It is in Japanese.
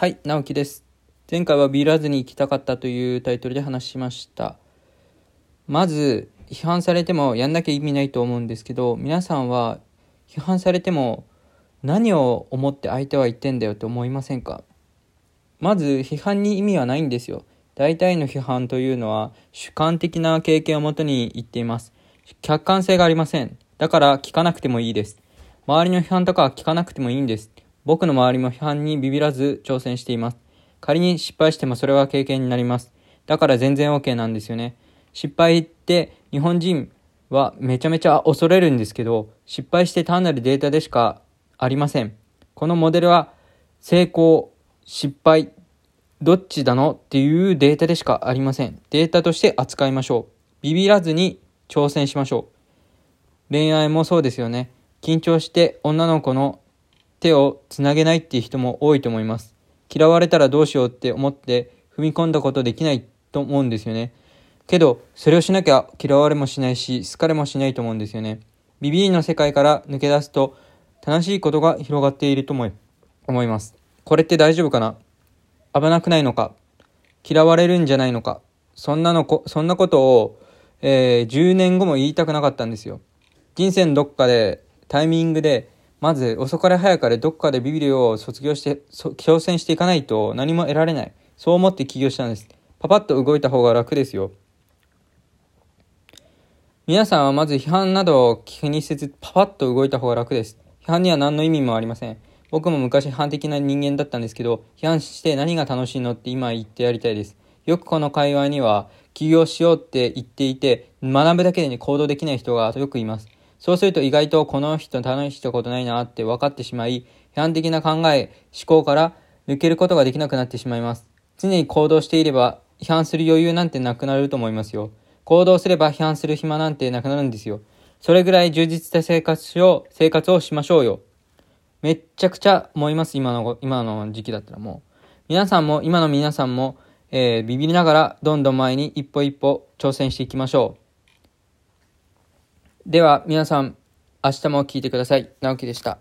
はい、直樹です。前回はビーラーズに行きたかったというタイトルで話しました。まず、批判されてもやんなきゃ意味ないと思うんですけど、皆さんは批判されても何を思って相手は言ってんだよって思いませんか？まず、批判に意味はないんですよ。大体の批判というのは主観的な経験をもとに言っています。客観性がありません。だから聞かなくてもいいです。周りの批判とかは聞かなくてもいいんです。僕の周りも批判にビビらず挑戦しています。仮に失敗してもそれは経験になります。だから全然 OK なんですよね。失敗って日本人はめちゃめちゃ恐れるんですけど、失敗して単なるデータでしかありません。このモデルは成功、失敗、どっちだのっていうデータでしかありません。データとして扱いましょう。ビビらずに挑戦しましょう。恋愛もそうですよね。緊張して女の子の手をつなげないっていう人も多いと思います。嫌われたらどうしようって思って踏み込んだことできないと思うんですよね。けど、それをしなきゃ嫌われもしないし、好かれもしないと思うんですよね。ビビりの世界から抜け出すと、楽しいことが広がっていると思い思います。これって大丈夫かな？危なくないのか？嫌われるんじゃないのか？そんなのこ、そんなことを、えー10年後も言いたくなかったんですよ。人生のどっかで、タイミングで、まず遅かれ早かれどっかでビビリを卒業して、挑戦していかないと何も得られない。そう思って起業したんです。パパッと動いた方が楽ですよ。皆さんはまず批判などを気にせずパパッと動いた方が楽です。批判には何の意味もありません。僕も昔批判的な人間だったんですけど、批判して何が楽しいのって今言ってやりたいです。よくこの会話には、起業しようって言っていて、学ぶだけで、行動できない人がよくいます。そうすると意外とこの人楽しいことないなって分かってしまい、批判的な考え、思考から抜けることができなくなってしまいます。常に行動していれば、批判する余裕なんてなくなると思いますよ。行動すれば批判する暇なんてなくなるんですよ。それぐらい充実した生活を、生活をしましょうよ。めっちゃくちゃ思います、今の、今の時期だったらもう。皆さんも、今の皆さんも、えー、ビビりながら、どんどん前に一歩一歩挑戦していきましょう。では、皆さん、明日も聞いてください。直樹でした。